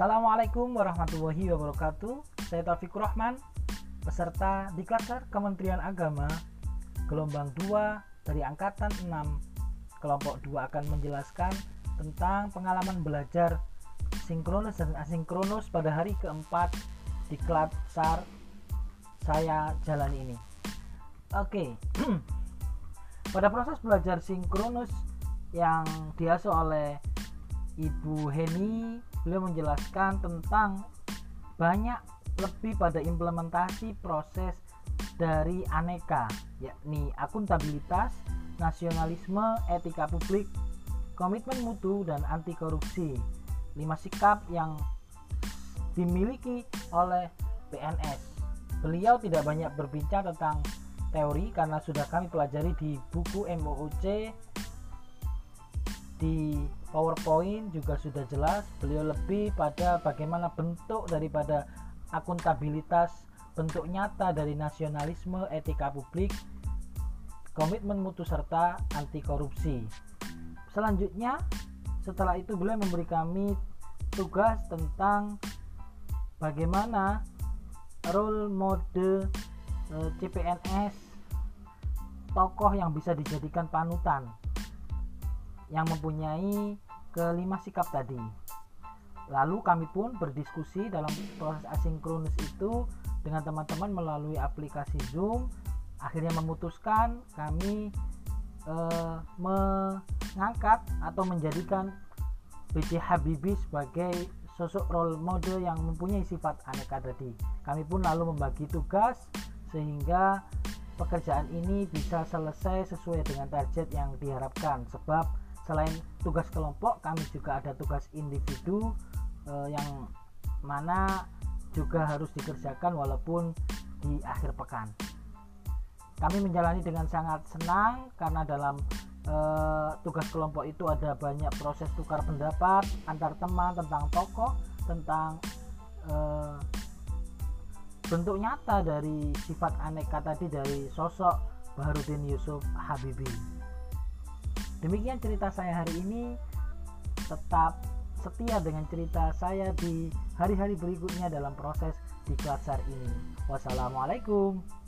Assalamualaikum warahmatullahi wabarakatuh. Saya Taufik Rahman, peserta di Klaster Kementerian Agama gelombang 2 dari angkatan 6. Kelompok 2 akan menjelaskan tentang pengalaman belajar sinkronus dan asinkronus pada hari keempat di Klaster saya jalan ini. Oke. pada proses belajar sinkronus yang diasuh oleh Ibu Heni beliau menjelaskan tentang banyak lebih pada implementasi proses dari aneka yakni akuntabilitas, nasionalisme, etika publik, komitmen mutu dan anti korupsi. Lima sikap yang dimiliki oleh PNS. Beliau tidak banyak berbincang tentang teori karena sudah kami pelajari di buku MOOC di PowerPoint juga sudah jelas beliau lebih pada bagaimana bentuk daripada akuntabilitas bentuk nyata dari nasionalisme etika publik komitmen mutu serta anti korupsi selanjutnya setelah itu beliau memberi kami tugas tentang bagaimana role mode eh, CPNS tokoh yang bisa dijadikan panutan yang mempunyai kelima sikap tadi. Lalu kami pun berdiskusi dalam proses asinkronus itu dengan teman-teman melalui aplikasi Zoom. Akhirnya memutuskan kami eh, mengangkat atau menjadikan BJ Habibie sebagai sosok role model yang mempunyai sifat aneka tadi. Kami pun lalu membagi tugas sehingga pekerjaan ini bisa selesai sesuai dengan target yang diharapkan sebab selain tugas kelompok kami juga ada tugas individu eh, yang mana juga harus dikerjakan walaupun di akhir pekan. Kami menjalani dengan sangat senang karena dalam eh, tugas kelompok itu ada banyak proses tukar pendapat antar teman tentang tokoh tentang eh, bentuk nyata dari sifat aneka tadi dari sosok Baharudin Yusuf Habibie Demikian cerita saya hari ini. Tetap setia dengan cerita saya di hari-hari berikutnya dalam proses di kelas ini. Wassalamualaikum.